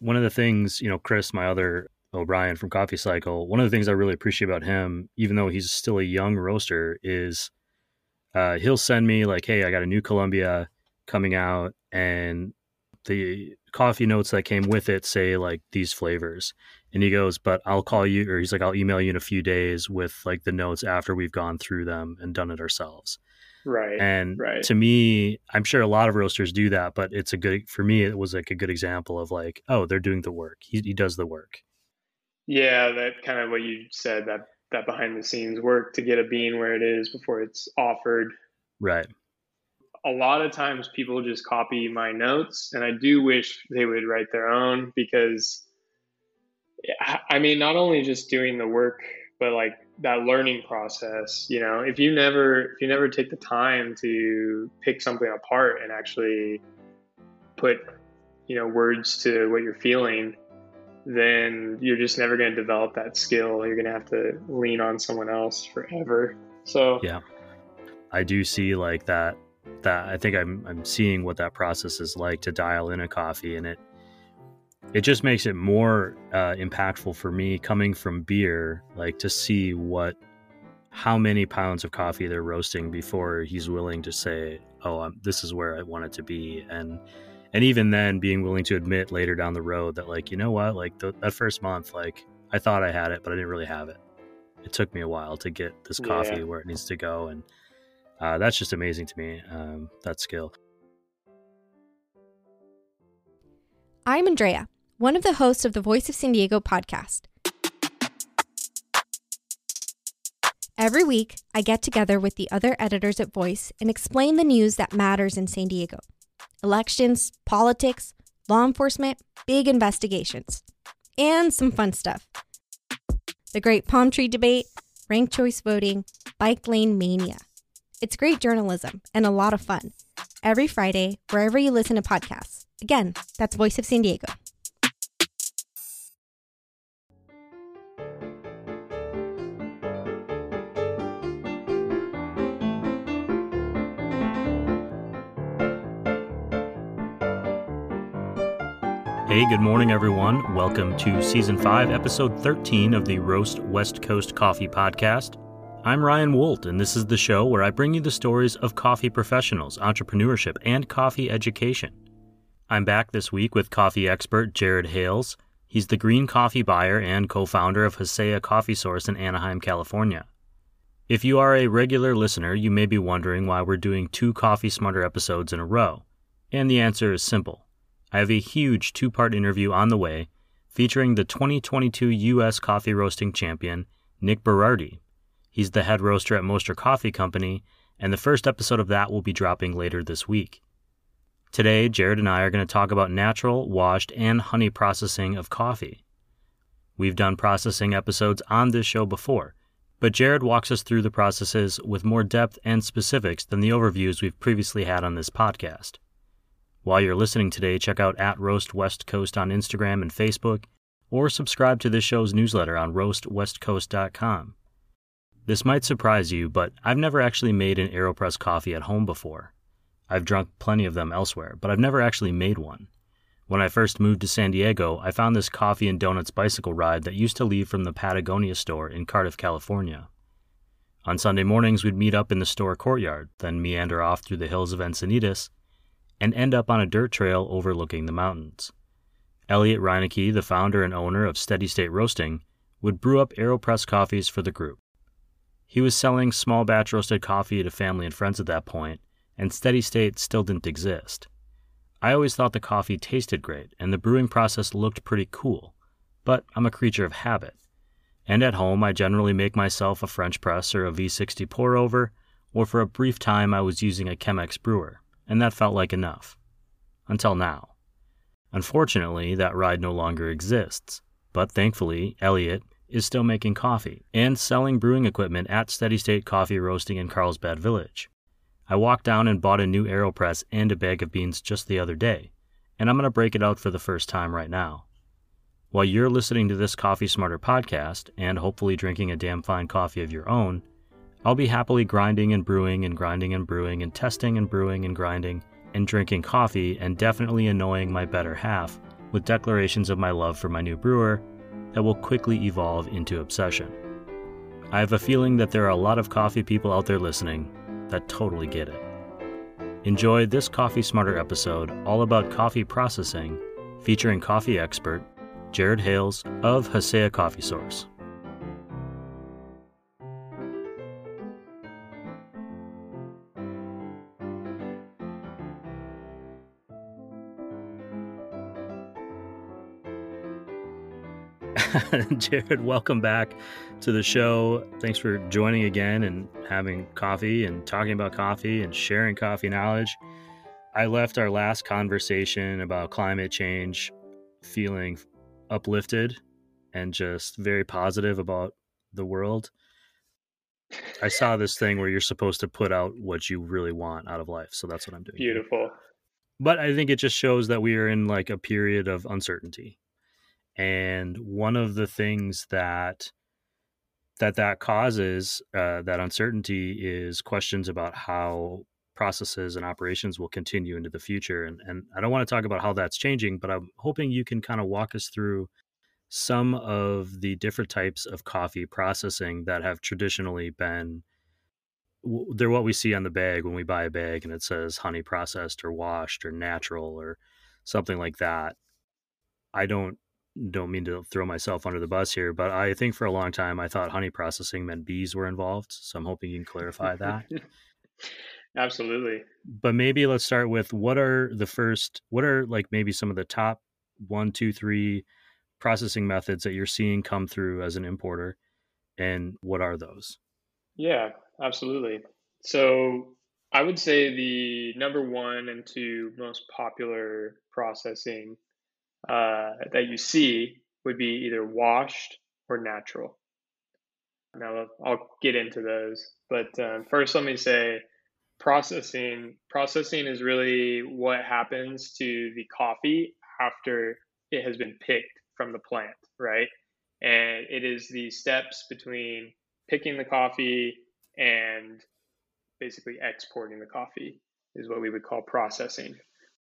One of the things, you know, Chris, my other O'Brien from Coffee Cycle, one of the things I really appreciate about him, even though he's still a young roaster, is uh, he'll send me like, "Hey, I got a new Colombia coming out, and the coffee notes that came with it say like these flavors." And he goes, "But I'll call you," or he's like, "I'll email you in a few days with like the notes after we've gone through them and done it ourselves." Right. And right. to me, I'm sure a lot of roasters do that, but it's a good for me. It was like a good example of like, oh, they're doing the work. He, he does the work. Yeah, that kind of what you said that that behind the scenes work to get a bean where it is before it's offered. Right. A lot of times people just copy my notes, and I do wish they would write their own because, I mean, not only just doing the work, but like that learning process. You know, if you never if you never take the time to pick something apart and actually put you know words to what you're feeling then you're just never going to develop that skill. You're going to have to lean on someone else forever. So yeah, I do see like that. That I think I'm I'm seeing what that process is like to dial in a coffee, and it it just makes it more uh, impactful for me coming from beer, like to see what how many pounds of coffee they're roasting before he's willing to say, "Oh, I'm, this is where I want it to be," and and even then being willing to admit later down the road that like you know what? Like the, that first month like i thought i had it but i didn't really have it. It took me a while to get this coffee yeah. where it needs to go and uh, that's just amazing to me um, that skill. I'm andrea one of the hosts of the voice of san diego podcast every week i get together with the other editors at voice and explain the news that matters in san diego elections, politics, law enforcement, big investigations, and some fun stuff. The Great Palm Tree Debate, ranked choice voting, bike lane mania. It's great journalism and a lot of fun. Every Friday, wherever you listen to podcasts. Again, that's Voice of San Diego. Hey, good morning, everyone. Welcome to Season 5, Episode 13 of the Roast West Coast Coffee Podcast. I'm Ryan Woldt, and this is the show where I bring you the stories of coffee professionals, entrepreneurship, and coffee education. I'm back this week with coffee expert Jared Hales. He's the green coffee buyer and co founder of Hasea Coffee Source in Anaheim, California. If you are a regular listener, you may be wondering why we're doing two Coffee Smarter episodes in a row. And the answer is simple I have a huge two part interview on the way featuring the 2022 U.S. coffee roasting champion, Nick Berardi. He's the head roaster at Mostra Coffee Company, and the first episode of that will be dropping later this week. Today, Jared and I are going to talk about natural, washed, and honey processing of coffee. We've done processing episodes on this show before, but Jared walks us through the processes with more depth and specifics than the overviews we've previously had on this podcast. While you're listening today, check out at Roast West Coast on Instagram and Facebook, or subscribe to this show's newsletter on roastwestcoast.com. This might surprise you, but I've never actually made an AeroPress coffee at home before. I've drunk plenty of them elsewhere, but I've never actually made one. When I first moved to San Diego, I found this coffee and donuts bicycle ride that used to leave from the Patagonia store in Cardiff, California. On Sunday mornings, we'd meet up in the store courtyard, then meander off through the hills of Encinitas and end up on a dirt trail overlooking the mountains. Elliot Reinecke, the founder and owner of Steady State Roasting, would brew up AeroPress coffees for the group. He was selling small batch roasted coffee to family and friends at that point, and Steady State still didn't exist. I always thought the coffee tasted great and the brewing process looked pretty cool, but I'm a creature of habit. And at home, I generally make myself a French press or a V60 pour over, or for a brief time, I was using a Chemex brewer and that felt like enough. Until now. Unfortunately, that ride no longer exists, but thankfully, Elliot is still making coffee and selling brewing equipment at Steady State Coffee Roasting in Carlsbad Village. I walked down and bought a new AeroPress and a bag of beans just the other day, and I'm going to break it out for the first time right now. While you're listening to this Coffee Smarter podcast and hopefully drinking a damn fine coffee of your own, I'll be happily grinding and brewing and grinding and brewing and testing and brewing and grinding and drinking coffee and definitely annoying my better half with declarations of my love for my new brewer that will quickly evolve into obsession. I have a feeling that there are a lot of coffee people out there listening that totally get it. Enjoy this Coffee Smarter episode all about coffee processing, featuring coffee expert Jared Hales of Hasea Coffee Source. Jared, welcome back to the show. Thanks for joining again and having coffee and talking about coffee and sharing coffee knowledge. I left our last conversation about climate change feeling uplifted and just very positive about the world. I saw this thing where you're supposed to put out what you really want out of life. So that's what I'm doing. Beautiful. But I think it just shows that we are in like a period of uncertainty and one of the things that that that causes uh, that uncertainty is questions about how processes and operations will continue into the future and and I don't want to talk about how that's changing but I'm hoping you can kind of walk us through some of the different types of coffee processing that have traditionally been they're what we see on the bag when we buy a bag and it says honey processed or washed or natural or something like that. I don't don't mean to throw myself under the bus here, but I think for a long time I thought honey processing meant bees were involved. So I'm hoping you can clarify that. Absolutely. But maybe let's start with what are the first, what are like maybe some of the top one, two, three processing methods that you're seeing come through as an importer, and what are those? Yeah, absolutely. So I would say the number one and two most popular processing uh, that you see would be either washed or natural. Now I'll get into those, but uh, first let me say processing. Processing is really what happens to the coffee after it has been picked from the plant, right? And it is the steps between picking the coffee and basically exporting the coffee is what we would call processing.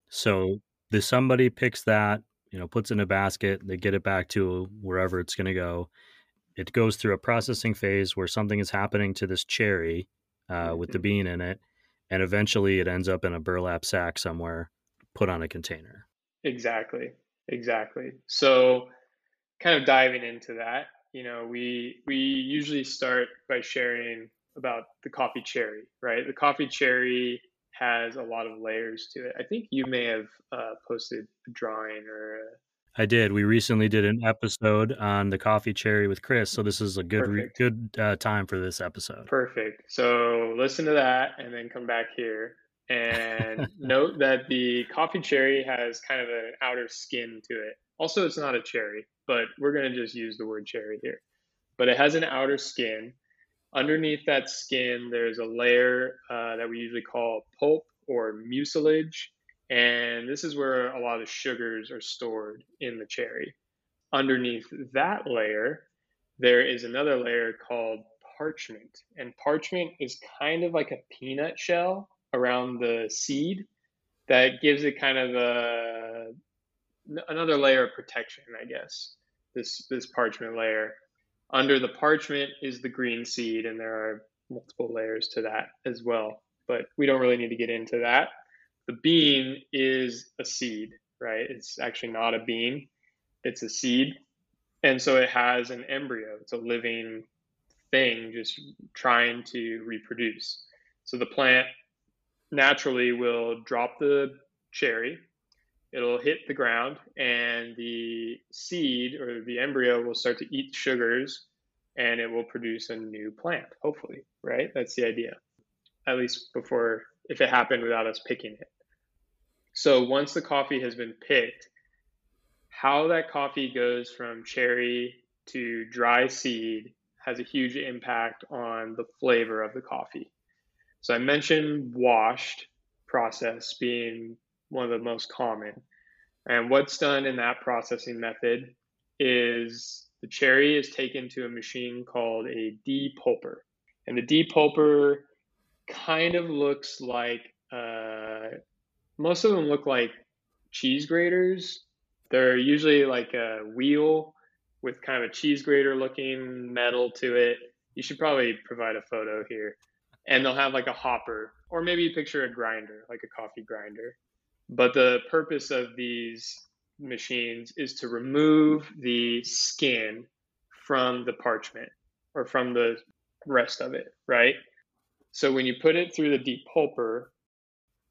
So the somebody picks that you know, puts in a basket, they get it back to wherever it's going to go. It goes through a processing phase where something is happening to this cherry uh, with the mm-hmm. bean in it, and eventually it ends up in a burlap sack somewhere, put on a container. Exactly, exactly. So, kind of diving into that, you know, we we usually start by sharing about the coffee cherry, right? The coffee cherry has a lot of layers to it. I think you may have uh, posted a drawing or. A... I did. We recently did an episode on the coffee cherry with Chris, so this is a good re- good uh, time for this episode. Perfect. So listen to that and then come back here and note that the coffee cherry has kind of an outer skin to it. Also, it's not a cherry, but we're going to just use the word cherry here. But it has an outer skin Underneath that skin, there's a layer uh, that we usually call pulp or mucilage. And this is where a lot of sugars are stored in the cherry. Underneath that layer, there is another layer called parchment. And parchment is kind of like a peanut shell around the seed that gives it kind of a another layer of protection, I guess. This this parchment layer. Under the parchment is the green seed, and there are multiple layers to that as well. But we don't really need to get into that. The bean is a seed, right? It's actually not a bean, it's a seed. And so it has an embryo, it's a living thing just trying to reproduce. So the plant naturally will drop the cherry it'll hit the ground and the seed or the embryo will start to eat sugars and it will produce a new plant hopefully right? That's the idea. At least before if it happened without us picking it. So once the coffee has been picked how that coffee goes from cherry to dry seed has a huge impact on the flavor of the coffee. So i mentioned washed process being one of the most common. And what's done in that processing method is the cherry is taken to a machine called a depulper. And the depulper kind of looks like, uh, most of them look like cheese graters. They're usually like a wheel with kind of a cheese grater looking metal to it. You should probably provide a photo here. And they'll have like a hopper, or maybe picture a grinder, like a coffee grinder. But the purpose of these machines is to remove the skin from the parchment or from the rest of it, right? So when you put it through the depulper,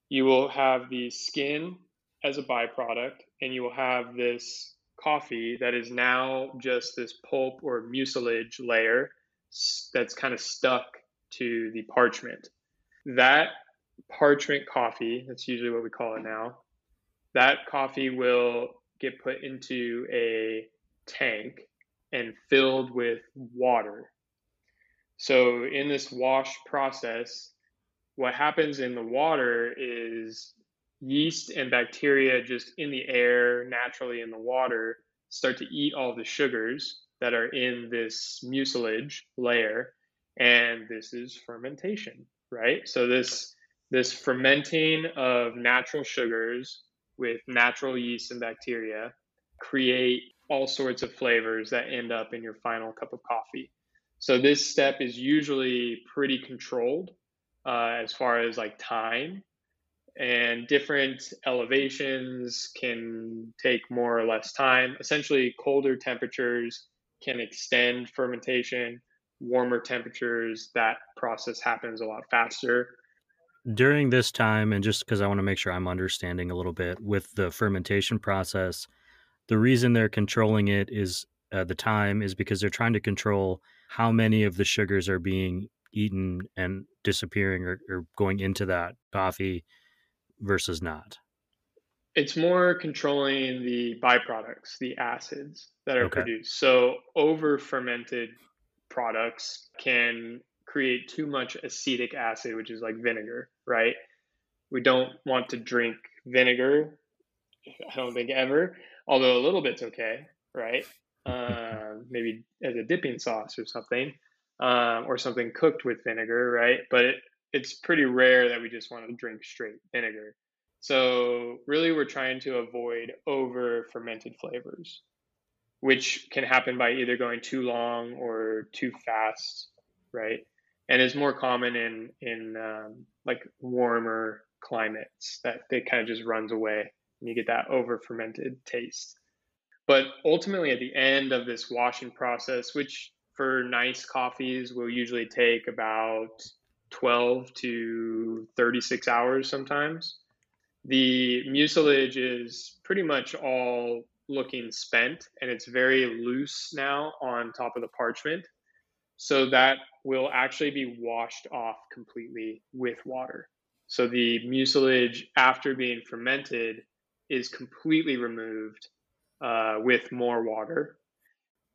you will have the skin as a byproduct, and you will have this coffee that is now just this pulp or mucilage layer that's kind of stuck to the parchment. That parchment coffee, that's usually what we call it now, that coffee will get put into a tank and filled with water. So, in this wash process, what happens in the water is yeast and bacteria just in the air, naturally in the water, start to eat all the sugars that are in this mucilage layer. And this is fermentation, right? So, this this fermenting of natural sugars with natural yeast and bacteria create all sorts of flavors that end up in your final cup of coffee. So this step is usually pretty controlled uh, as far as like time and different elevations can take more or less time. Essentially, colder temperatures can extend fermentation. Warmer temperatures, that process happens a lot faster during this time and just because i want to make sure i'm understanding a little bit with the fermentation process the reason they're controlling it is uh, the time is because they're trying to control how many of the sugars are being eaten and disappearing or, or going into that coffee versus not it's more controlling the byproducts the acids that are okay. produced so over fermented products can create too much acetic acid, which is like vinegar, right? We don't want to drink vinegar, I don't think ever, although a little bit's okay, right? Uh, maybe as a dipping sauce or something, um, or something cooked with vinegar, right? But it, it's pretty rare that we just want to drink straight vinegar. So, really, we're trying to avoid over fermented flavors, which can happen by either going too long or too fast, right? And is more common in in um, like warmer climates that it kind of just runs away and you get that over fermented taste. But ultimately, at the end of this washing process, which for nice coffees will usually take about 12 to 36 hours sometimes, the mucilage is pretty much all looking spent and it's very loose now on top of the parchment. So that will actually be washed off completely with water. So the mucilage, after being fermented, is completely removed uh, with more water.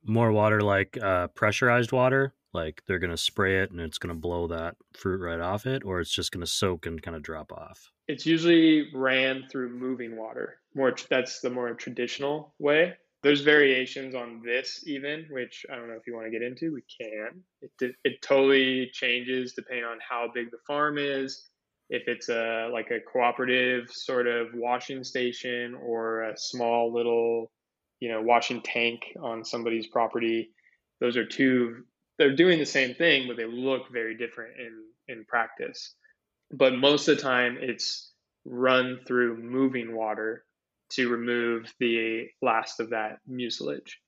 More water, like uh, pressurized water, like they're going to spray it and it's going to blow that fruit right off it, or it's just going to soak and kind of drop off. It's usually ran through moving water. More that's the more traditional way there's variations on this even, which I don't know if you want to get into. We can. It it totally changes depending on how big the farm is. If it's a like a cooperative sort of washing station or a small little, you know, washing tank on somebody's property, those are two. They're doing the same thing, but they look very different in in practice. But most of the time, it's run through moving water to remove the last of that mucilage.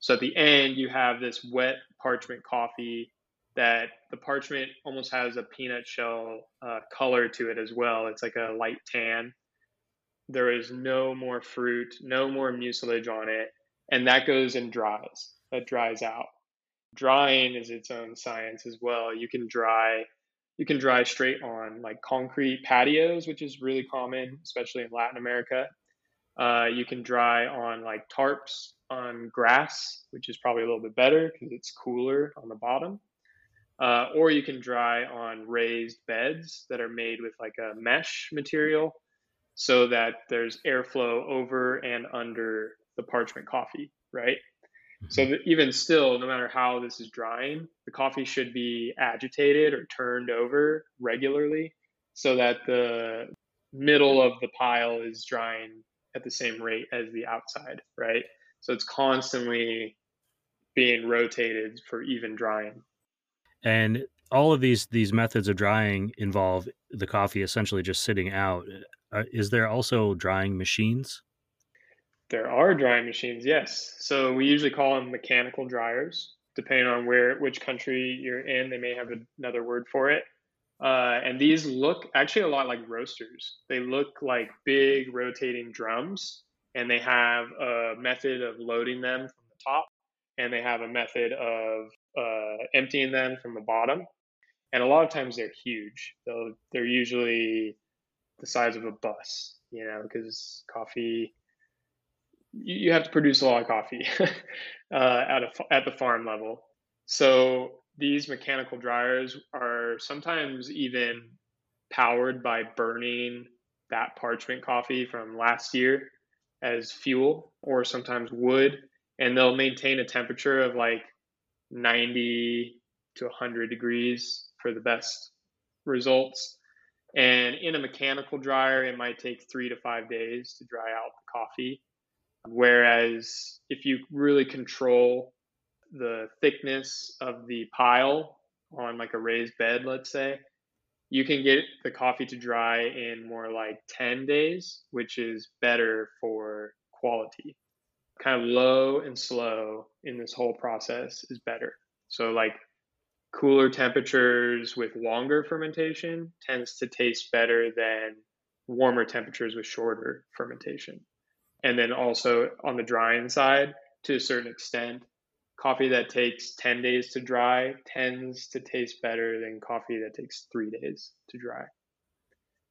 So at the end, you have this wet parchment coffee that the parchment almost has a peanut shell uh, color to it as well. It's like a light tan. There is no more fruit, no more mucilage on it, and that goes and dries. That dries out. Drying is its own science as well. You can dry you can dry straight on like concrete patios, which is really common, especially in Latin America. Uh, you can dry on like tarps on grass, which is probably a little bit better because it's cooler on the bottom. Uh, or you can dry on raised beds that are made with like a mesh material so that there's airflow over and under the parchment coffee, right? So mm-hmm. even still, no matter how this is drying, the coffee should be agitated or turned over regularly so that the middle of the pile is drying at the same rate as the outside, right? So it's constantly being rotated for even drying. And all of these these methods of drying involve the coffee essentially just sitting out. Uh, is there also drying machines? There are drying machines, yes. So we usually call them mechanical dryers, depending on where which country you're in. They may have another word for it. Uh, and these look actually a lot like roasters. They look like big rotating drums, and they have a method of loading them from the top, and they have a method of uh, emptying them from the bottom. And a lot of times they're huge. They're usually the size of a bus, you know, because coffee, you, you have to produce a lot of coffee uh, at, a, at the farm level. So these mechanical dryers are sometimes even powered by burning that parchment coffee from last year as fuel or sometimes wood and they'll maintain a temperature of like 90 to 100 degrees for the best results. And in a mechanical dryer it might take three to five days to dry out the coffee. Whereas if you really control the thickness of the pile on like a raised bed, let's say, you can get the coffee to dry in more like 10 days, which is better for quality. Kind of low and slow in this whole process is better. So, like cooler temperatures with longer fermentation tends to taste better than warmer temperatures with shorter fermentation. And then also on the drying side, to a certain extent, coffee that takes 10 days to dry tends to taste better than coffee that takes three days to dry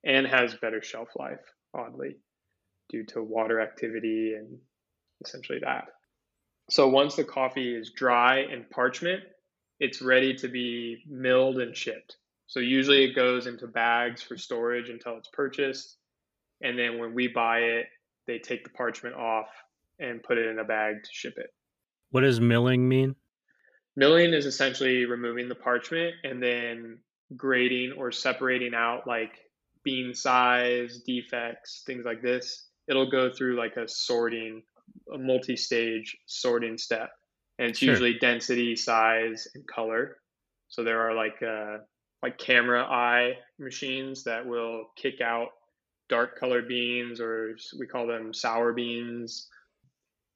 and has better shelf life, oddly, due to water activity and essentially that. So once the coffee is dry and parchment, it's ready to be milled and shipped. So usually it goes into bags for storage until it's purchased. And then when we buy it, they take the parchment off and put it in a bag to ship it. What does milling mean? Milling is essentially removing the parchment and then grading or separating out like bean size, defects, things like this. It'll go through like a sorting, a multi stage sorting step. And it's sure. usually density, size, and color. So there are like uh, like camera eye machines that will kick out dark colored beans, or we call them sour beans,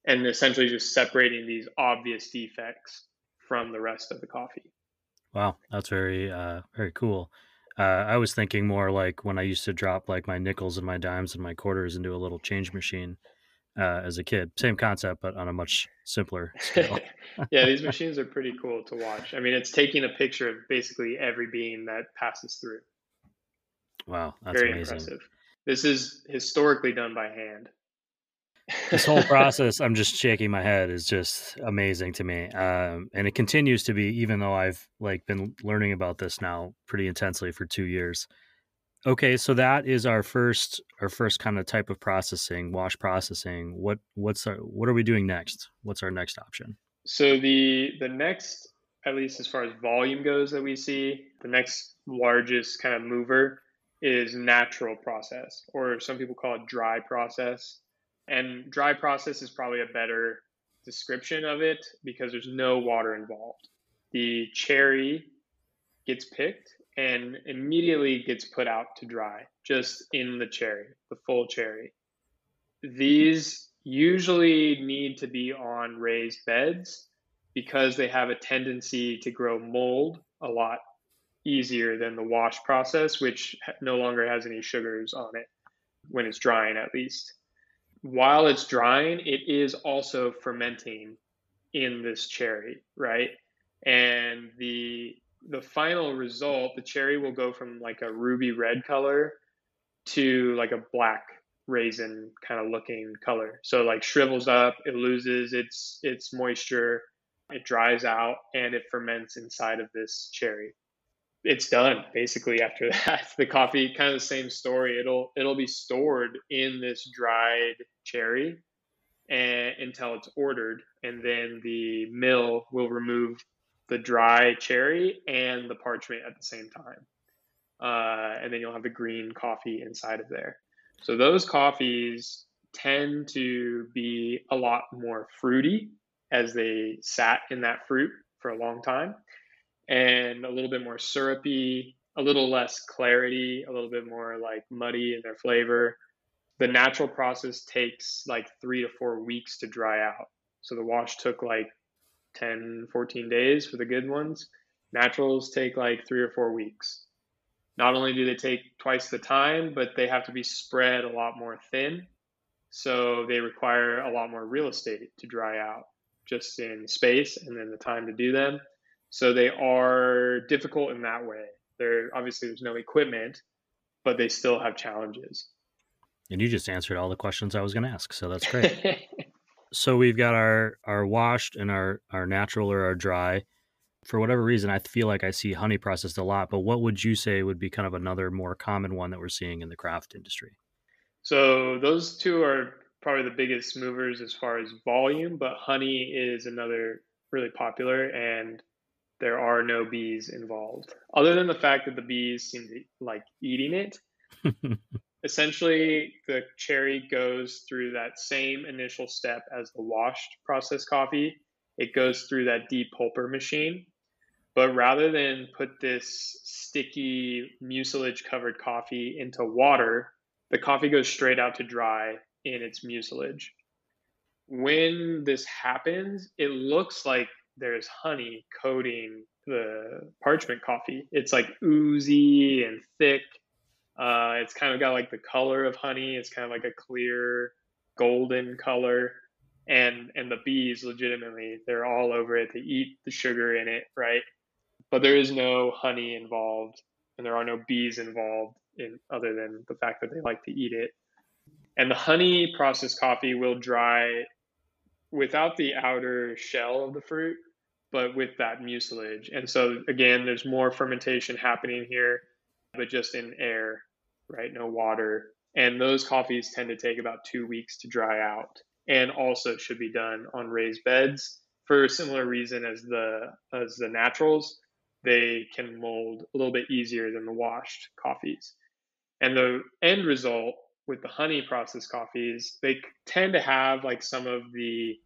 and essentially just separating these obvious defects from the rest of the coffee. Wow, that's very uh, very cool. Uh, I was thinking more like when I used to drop like my nickels and my dimes and my quarters into a little change machine uh, as a kid. Same concept, but on a much simpler scale. yeah, these machines are pretty cool to watch. I mean, it's taking a picture of basically every bean that passes through. Wow, that's very amazing. impressive. This is historically done by hand this whole process i'm just shaking my head is just amazing to me um, and it continues to be even though i've like been learning about this now pretty intensely for two years. Okay so that is our first our first kind of type of processing wash processing. What what's our what are we doing next? What's our next option? So the the next at least as far as volume goes that we see the next largest kind of mover is natural process or some people call it dry process and dry process is probably a better description of it because there's no water involved. The cherry gets picked and immediately gets put out to dry just in the cherry, the full cherry. These usually need to be on raised beds because they have a tendency to grow mold a lot easier than the wash process, which no longer has any sugars on it when it's drying, at least while it's drying, it is also fermenting in this cherry, right? And the the final result, the cherry will go from like a ruby red color to like a black raisin kind of looking color. So like shrivels up, it loses its its moisture, it dries out and it ferments inside of this cherry it's done basically after that. The coffee, kind of the same story. It'll it'll be stored in this dried cherry and until it's ordered, and then the mill will remove the dry cherry and the parchment at the same time, uh, and then you'll have the green coffee inside of there. So those coffees tend to be a lot more fruity as they sat in that fruit for a long time and a little bit more syrupy, a little less clarity, a little bit more like muddy in their flavor. The natural process takes like three to four weeks to dry out. So the wash took like 10, 14 days for the good ones. Naturals take like three or four weeks. Not only do they take twice the time, but they have to be spread a lot more thin. So they require a lot more real estate to dry out just in space and then the time to do them. So they are difficult in that way. There obviously there's no equipment, but they still have challenges. And you just answered all the questions I was going to ask, so that's great. so we've got our our washed and our our natural or our dry. For whatever reason, I feel like I see honey processed a lot. But what would you say would be kind of another more common one that we're seeing in the craft industry? So those two are probably the biggest movers as far as volume, but honey is another really popular and there are no bees involved. Other than the fact that the bees seem to like eating it. Essentially, the cherry goes through that same initial step as the washed processed coffee. It goes through that depulper machine. But rather than put this sticky mucilage covered coffee into water, the coffee goes straight out to dry in its mucilage. When this happens, it looks like there's honey coating the parchment coffee. It's like oozy and thick. Uh, it's kind of got like the color of honey. It's kind of like a clear golden color. And and the bees legitimately they're all over it. They eat the sugar in it, right? But there is no honey involved, and there are no bees involved in other than the fact that they like to eat it. And the honey processed coffee will dry without the outer shell of the fruit, but with that mucilage. And so again, there's more fermentation happening here, but just in air, right? No water. And those coffees tend to take about two weeks to dry out and also should be done on raised beds for a similar reason as the as the naturals they can mold a little bit easier than the washed coffees and the end result with the honey processed coffees, they tend to have like some of the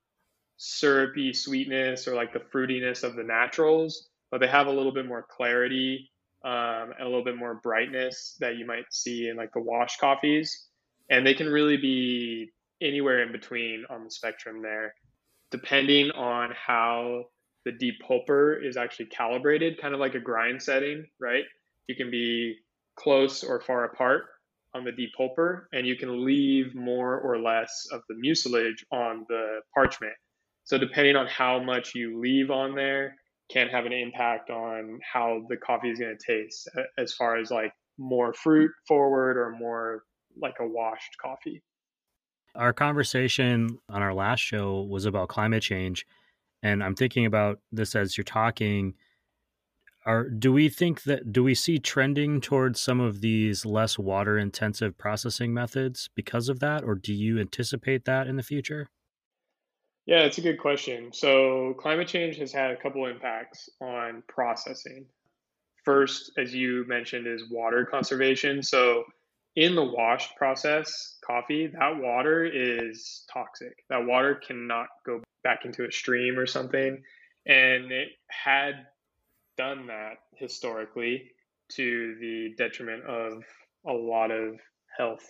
syrupy sweetness or like the fruitiness of the naturals, but they have a little bit more clarity um, and a little bit more brightness that you might see in like the wash coffees. And they can really be anywhere in between on the spectrum there, depending on how the depulper is actually calibrated, kind of like a grind setting, right? You can be close or far apart on the depulper, and you can leave more or less of the mucilage on the parchment. So depending on how much you leave on there can have an impact on how the coffee is going to taste as far as like more fruit forward or more like a washed coffee. Our conversation on our last show was about climate change and I'm thinking about this as you're talking are do we think that do we see trending towards some of these less water intensive processing methods because of that or do you anticipate that in the future yeah it's a good question. So climate change has had a couple impacts on processing. First as you mentioned is water conservation. So in the washed process coffee that water is toxic. That water cannot go back into a stream or something. And it had done that historically to the detriment of a lot of health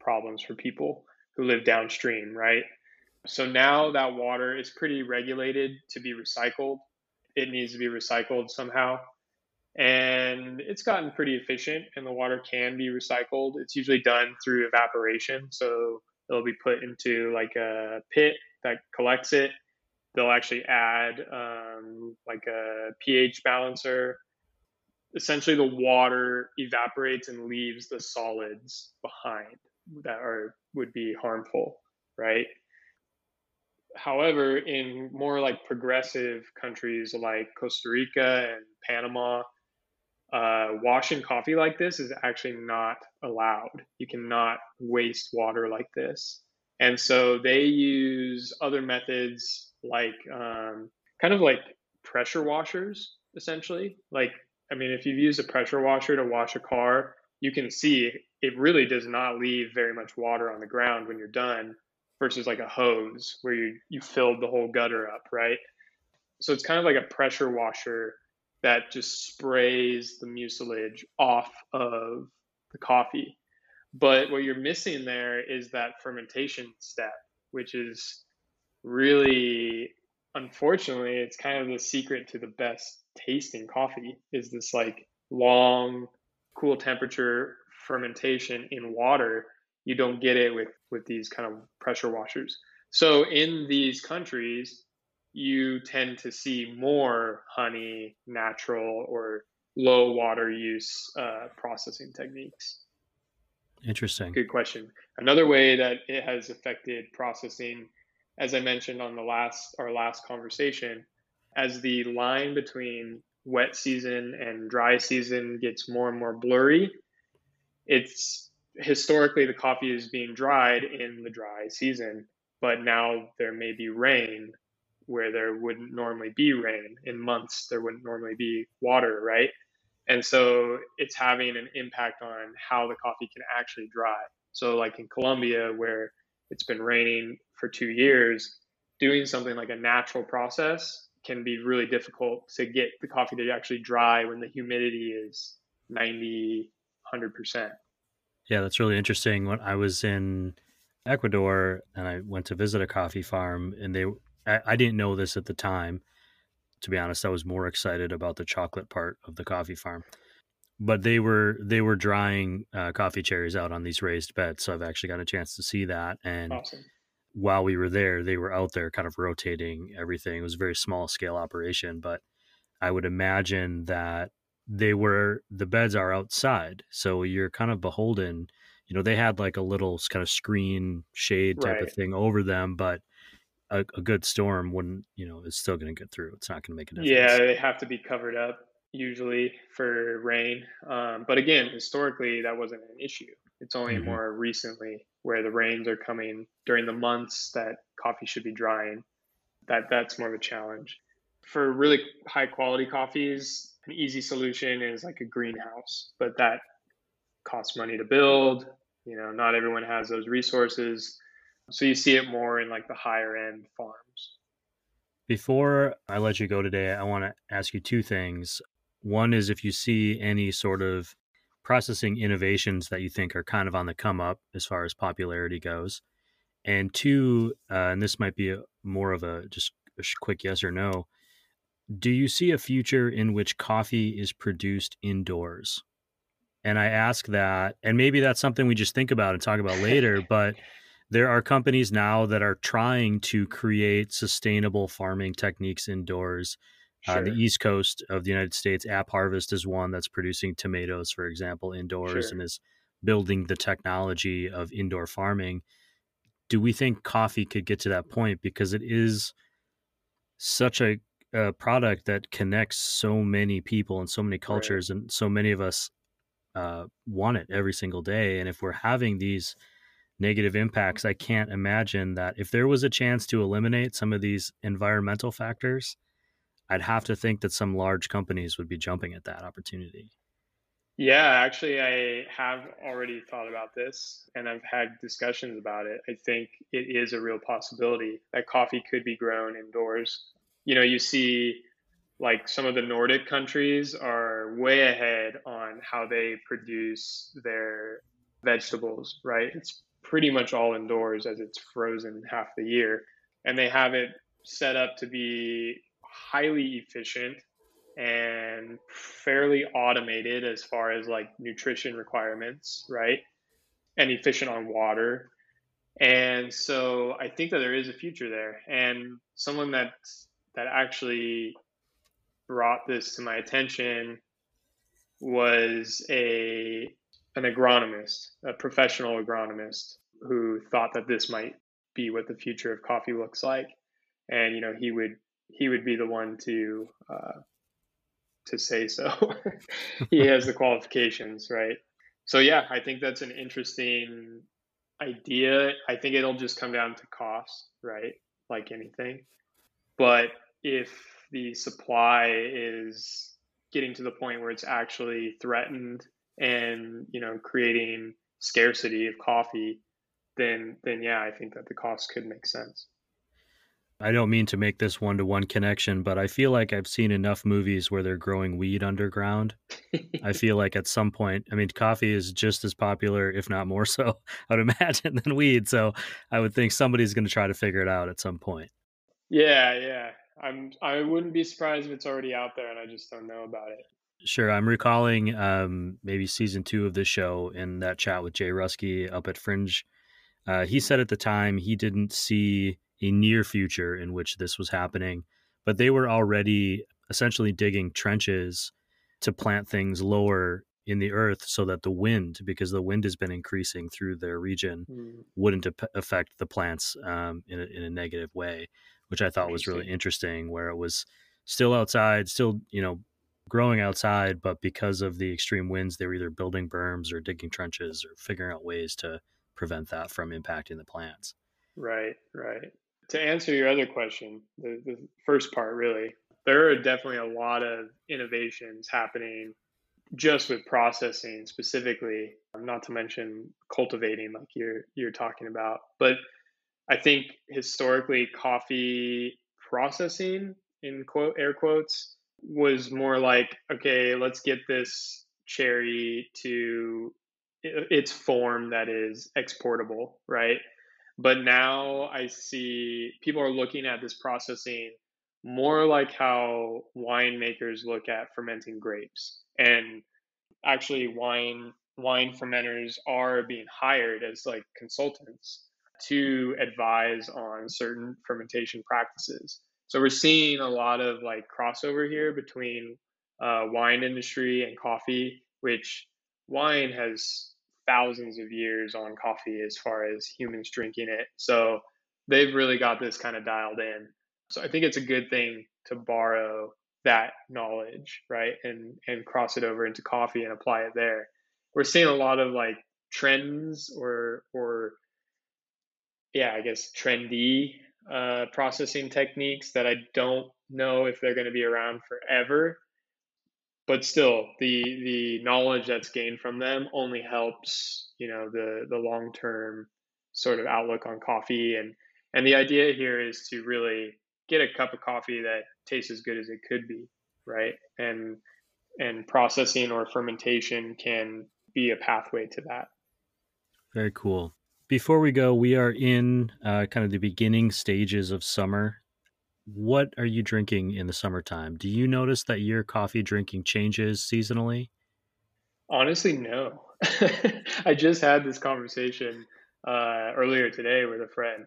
problems for people who live downstream, right? So now that water is pretty regulated to be recycled. It needs to be recycled somehow. And it's gotten pretty efficient, and the water can be recycled. It's usually done through evaporation. So it'll be put into like a pit that collects it they'll actually add um, like a pH balancer. Essentially, the water evaporates and leaves the solids behind that are would be harmful, right? However, in more like progressive countries like Costa Rica and Panama, uh, washing coffee like this is actually not allowed. You cannot waste water like this. And so they use other methods like um, kind of like pressure washers essentially like i mean if you've used a pressure washer to wash a car you can see it really does not leave very much water on the ground when you're done versus like a hose where you you filled the whole gutter up, right? So it's kind of like a pressure washer that just sprays the mucilage off of the coffee. But what you're missing there is that fermentation step, which is really unfortunately it's kind of the secret to the best tasting coffee is this like long cool temperature fermentation in water you don't get it with with these kind of pressure washers. So in these countries you tend to see more honey natural or low water use uh, processing techniques. Interesting. Good question. Another way that it has affected processing as i mentioned on the last our last conversation as the line between wet season and dry season gets more and more blurry, it's historically the coffee is being dried in the dry season, but now there may be rain where there wouldn't normally be rain. In months, there wouldn't normally be water, right? And so it's having an impact on how the coffee can actually dry. So, like in Colombia, where it's been raining for two years, doing something like a natural process can be really difficult to get the coffee to actually dry when the humidity is 90 100% yeah that's really interesting. When i was in ecuador and i went to visit a coffee farm and they I, I didn't know this at the time. To be honest i was more excited about the chocolate part of the coffee farm. But they were they were drying uh, coffee cherries out on these raised beds so i've actually got a chance to see that. And awesome. while we were there, they were out there kind of rotating everything. It was a very small scale operation, but I would imagine that they were the beds are outside, so you're kind of beholden. You know, they had like a little kind of screen shade type Right. of thing over them, but a, a good storm wouldn't, you know, it's still going to get through. It's not going to make a difference. Yeah, they have to be covered up usually for rain. Um, but again, historically, that wasn't an issue. It's only Mhm. more recently where the rains are coming during the months that coffee should be drying. That that's more of a challenge. For really high quality coffees, an easy solution is like a greenhouse, but that costs money to build. You know, not everyone has those resources. So you see it more in like the higher end farms. Before I let you go today, I want to ask you two things. One is if you see any sort of processing innovations that you think are kind of on the come up as far as popularity goes. And two, uh, and this might be a, more of a just a quick yes or no. Do you see a future in which coffee is produced indoors? And I ask that, and maybe that's something we just think about and talk about later, but there are companies now that are trying to create sustainable farming techniques indoors. Uh, the East Coast of the United States, App Harvest is one that's producing tomatoes, for example, indoors Sure. and is building the technology of indoor farming. Do we think coffee could get to that point? Because it is such a, a product that connects so many people and so many cultures, and so many of us uh, want it every single day. And if we're having these negative impacts, I can't imagine that if there was a chance to eliminate some of these environmental factors, I'd have to think that some large companies would be jumping at that opportunity. Yeah, actually, I have already thought about this and I've had discussions about it. I think it is a real possibility that coffee could be grown indoors. You know, you see like some of the Nordic countries are way ahead on how they produce their vegetables, right? It's pretty much all indoors as it's frozen half the year. And they have it set up to be highly efficient and fairly automated as far as like nutrition requirements, right? And efficient on water. And so I think that there is a future there. And someone that that actually brought this to my attention was a an agronomist, a professional agronomist who thought that this might be what the future of coffee looks like. And you know, he would he would be the one to uh, to say so. he has the qualifications, right? So yeah, I think that's an interesting idea. I think it'll just come down to cost, right? Like anything. But if the supply is getting to the point where it's actually threatened and you know creating scarcity of coffee, then then yeah, I think that the cost could make sense. I don't mean to make this one to one connection, but I feel like I've seen enough movies where they're growing weed underground. I feel like at some point, I mean, coffee is just as popular, if not more so, I would imagine, than weed. So I would think somebody's going to try to figure it out at some point. Yeah, yeah. I'm. I wouldn't be surprised if it's already out there, and I just don't know about it. Sure, I'm recalling um, maybe season two of this show in that chat with Jay Ruski up at Fringe. Uh, he said at the time he didn't see a near future in which this was happening, but they were already essentially digging trenches to plant things lower in the earth so that the wind, because the wind has been increasing through their region, mm. wouldn't affect the plants um, in, a, in a negative way, which I thought was really interesting. Where it was still outside, still you know growing outside, but because of the extreme winds, they were either building berms or digging trenches or figuring out ways to prevent that from impacting the plants. Right, right to answer your other question, the, the first part really, there are definitely a lot of innovations happening just with processing specifically, not to mention cultivating like you're you're talking about. But I think historically coffee processing in quote air quotes was more like okay, let's get this cherry to its form that is exportable, right? But now I see people are looking at this processing more like how winemakers look at fermenting grapes. And actually wine wine fermenters are being hired as like consultants to advise on certain fermentation practices. So we're seeing a lot of like crossover here between uh, wine industry and coffee, which wine has thousands of years on coffee as far as humans drinking it. So they've really got this kind of dialed in. So I think it's a good thing to borrow that knowledge, right? And and cross it over into coffee and apply it there. We're seeing a lot of like trends or or yeah, I guess trendy uh, processing techniques that I don't know if they're going to be around forever but still the the knowledge that's gained from them only helps you know the the long term sort of outlook on coffee and and the idea here is to really get a cup of coffee that tastes as good as it could be right? And and processing or fermentation can be a pathway to that. Very cool before we go we are in uh, kind of the beginning stages of summer what are you drinking in the summertime? Do you notice that your coffee drinking changes seasonally? Honestly, no. I just had this conversation uh, earlier today with a friend.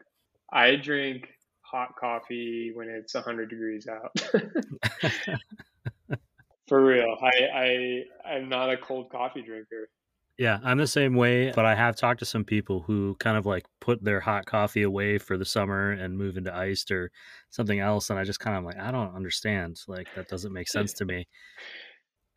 I drink hot coffee when it's 100 degrees out. For real. I, I I'm not a cold coffee drinker. Yeah, I'm the same way, but I have talked to some people who kind of like put their hot coffee away for the summer and move into iced or something else. And I just kind of like, I don't understand. Like, that doesn't make eh. sense to me.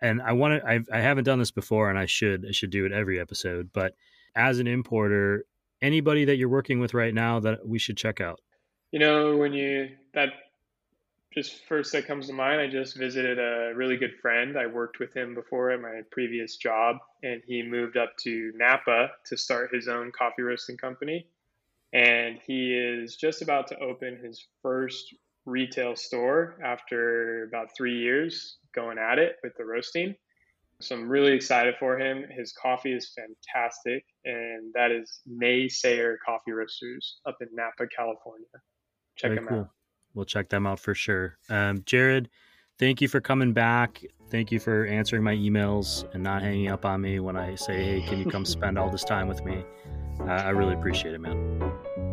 And I want to, I, I haven't done this before and I should, I should do it every episode. But as an importer, anybody that you're working with right now that we should check out? You know, when you, that just first that comes to mind, I just visited a really good friend. I worked with him before at my previous job, and he moved up to Napa to start his own coffee roasting company. And he is just about to open his first retail store after about three years going at it with the roasting. So I'm really excited for him. His coffee is fantastic, and that is Naysayer Coffee Roasters up in Napa, California. Check Very him cool. out we'll check them out for sure. Um, Jared, thank you for coming back. Thank you for answering my emails and not hanging up on me when I say, "Hey, can you come spend all this time with me?" Uh, I really appreciate it, man.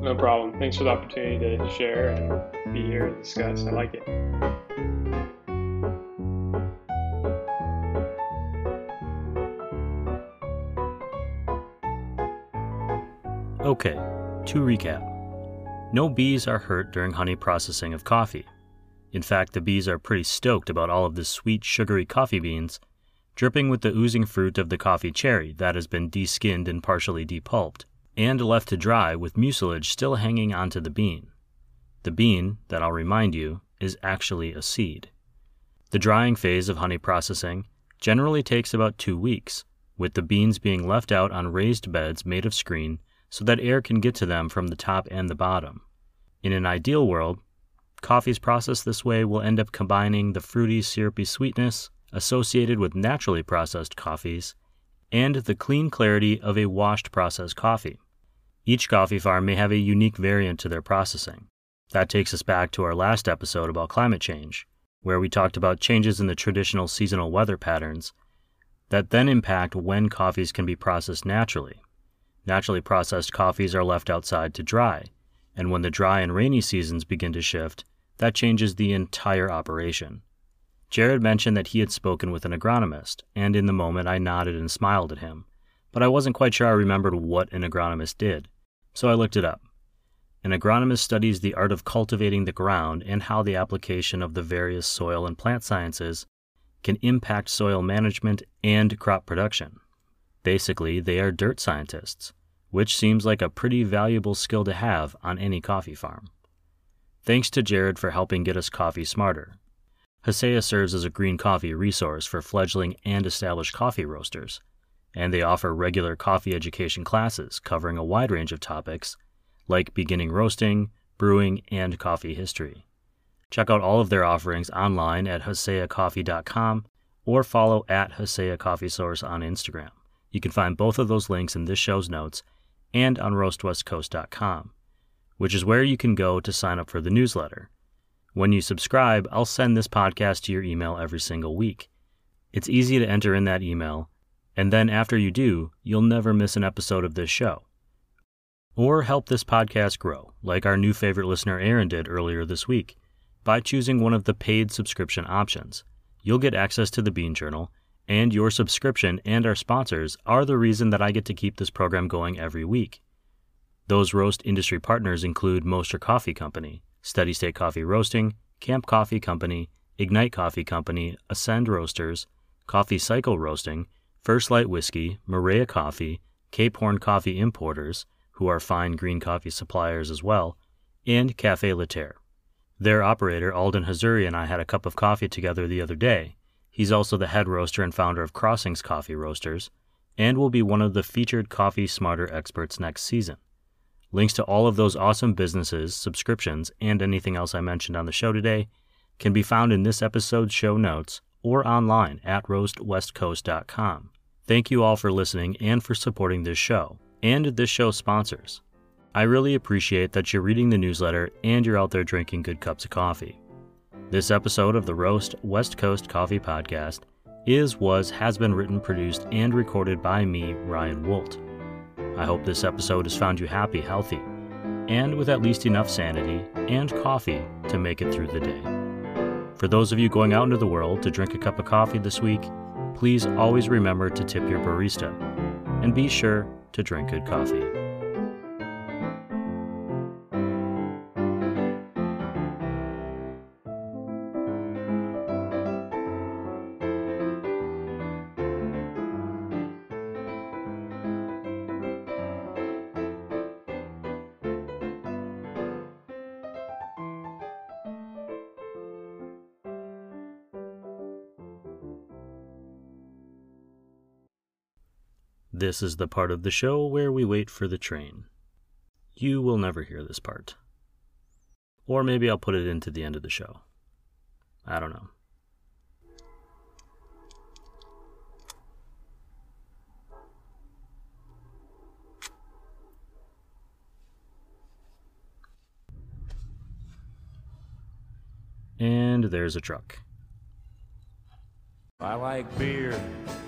No problem. Thanks for the opportunity to share and be here and discuss. I like it. Okay, to recap. No bees are hurt during honey processing of coffee. In fact, the bees are pretty stoked about all of the sweet, sugary coffee beans, dripping with the oozing fruit of the coffee cherry that has been deskinned and partially depulped, and left to dry with mucilage still hanging onto the bean. The bean, that I'll remind you, is actually a seed. The drying phase of honey processing generally takes about two weeks, with the beans being left out on raised beds made of screen so that air can get to them from the top and the bottom. In an ideal world, coffees processed this way will end up combining the fruity, syrupy sweetness associated with naturally processed coffees and the clean clarity of a washed processed coffee. Each coffee farm may have a unique variant to their processing. That takes us back to our last episode about climate change, where we talked about changes in the traditional seasonal weather patterns that then impact when coffees can be processed naturally. Naturally processed coffees are left outside to dry, and when the dry and rainy seasons begin to shift, that changes the entire operation. Jared mentioned that he had spoken with an agronomist, and in the moment I nodded and smiled at him, but I wasn't quite sure I remembered what an agronomist did, so I looked it up. An agronomist studies the art of cultivating the ground and how the application of the various soil and plant sciences can impact soil management and crop production. Basically, they are dirt scientists, which seems like a pretty valuable skill to have on any coffee farm. Thanks to Jared for helping get us coffee smarter. Haseya serves as a green coffee resource for fledgling and established coffee roasters, and they offer regular coffee education classes covering a wide range of topics like beginning roasting, brewing, and coffee history. Check out all of their offerings online at haseyacoffee.com or follow at Haseya Coffee Source on Instagram. You can find both of those links in this show's notes and on roastwestcoast.com, which is where you can go to sign up for the newsletter. When you subscribe, I'll send this podcast to your email every single week. It's easy to enter in that email, and then after you do, you'll never miss an episode of this show. Or help this podcast grow, like our new favorite listener Aaron did earlier this week, by choosing one of the paid subscription options. You'll get access to the Bean Journal, and your subscription and our sponsors are the reason that I get to keep this program going every week. Those roast industry partners include Mostra Coffee Company, Steady State Coffee Roasting, Camp Coffee Company, Ignite Coffee Company, Ascend Roasters, Coffee Cycle Roasting, First Light Whiskey, Maria Coffee, Cape Horn Coffee Importers, who are fine green coffee suppliers as well, and Cafe Laterre. Their operator, Alden Hazuri, and I had a cup of coffee together the other day. He's also the head roaster and founder of Crossings Coffee Roasters, and will be one of the featured Coffee Smarter experts next season. Links to all of those awesome businesses, subscriptions, and anything else I mentioned on the show today can be found in this episode's show notes or online at roastwestcoast.com. Thank you all for listening and for supporting this show and this show's sponsors. I really appreciate that you're reading the newsletter and you're out there drinking good cups of coffee. This episode of the Roast West Coast Coffee Podcast is, was, has been written, produced, and recorded by me, Ryan Woldt. I hope this episode has found you happy, healthy, and with at least enough sanity and coffee to make it through the day. For those of you going out into the world to drink a cup of coffee this week, please always remember to tip your barista and be sure to drink good coffee. This is the part of the show where we wait for the train. You will never hear this part. Or maybe I'll put it into the end of the show. I don't know. And there's a truck. I like beer.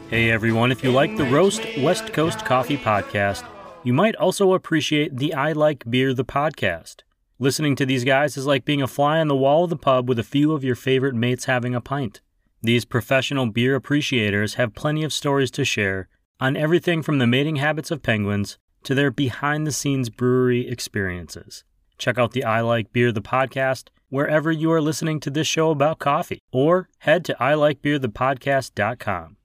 Hey everyone, if you like the Roast West Coast Coffee Podcast, you might also appreciate the I Like Beer the podcast. Listening to these guys is like being a fly on the wall of the pub with a few of your favorite mates having a pint. These professional beer appreciators have plenty of stories to share on everything from the mating habits of penguins to their behind the scenes brewery experiences. Check out the I Like Beer the podcast wherever you are listening to this show about coffee, or head to iLikeBeerThePodcast.com.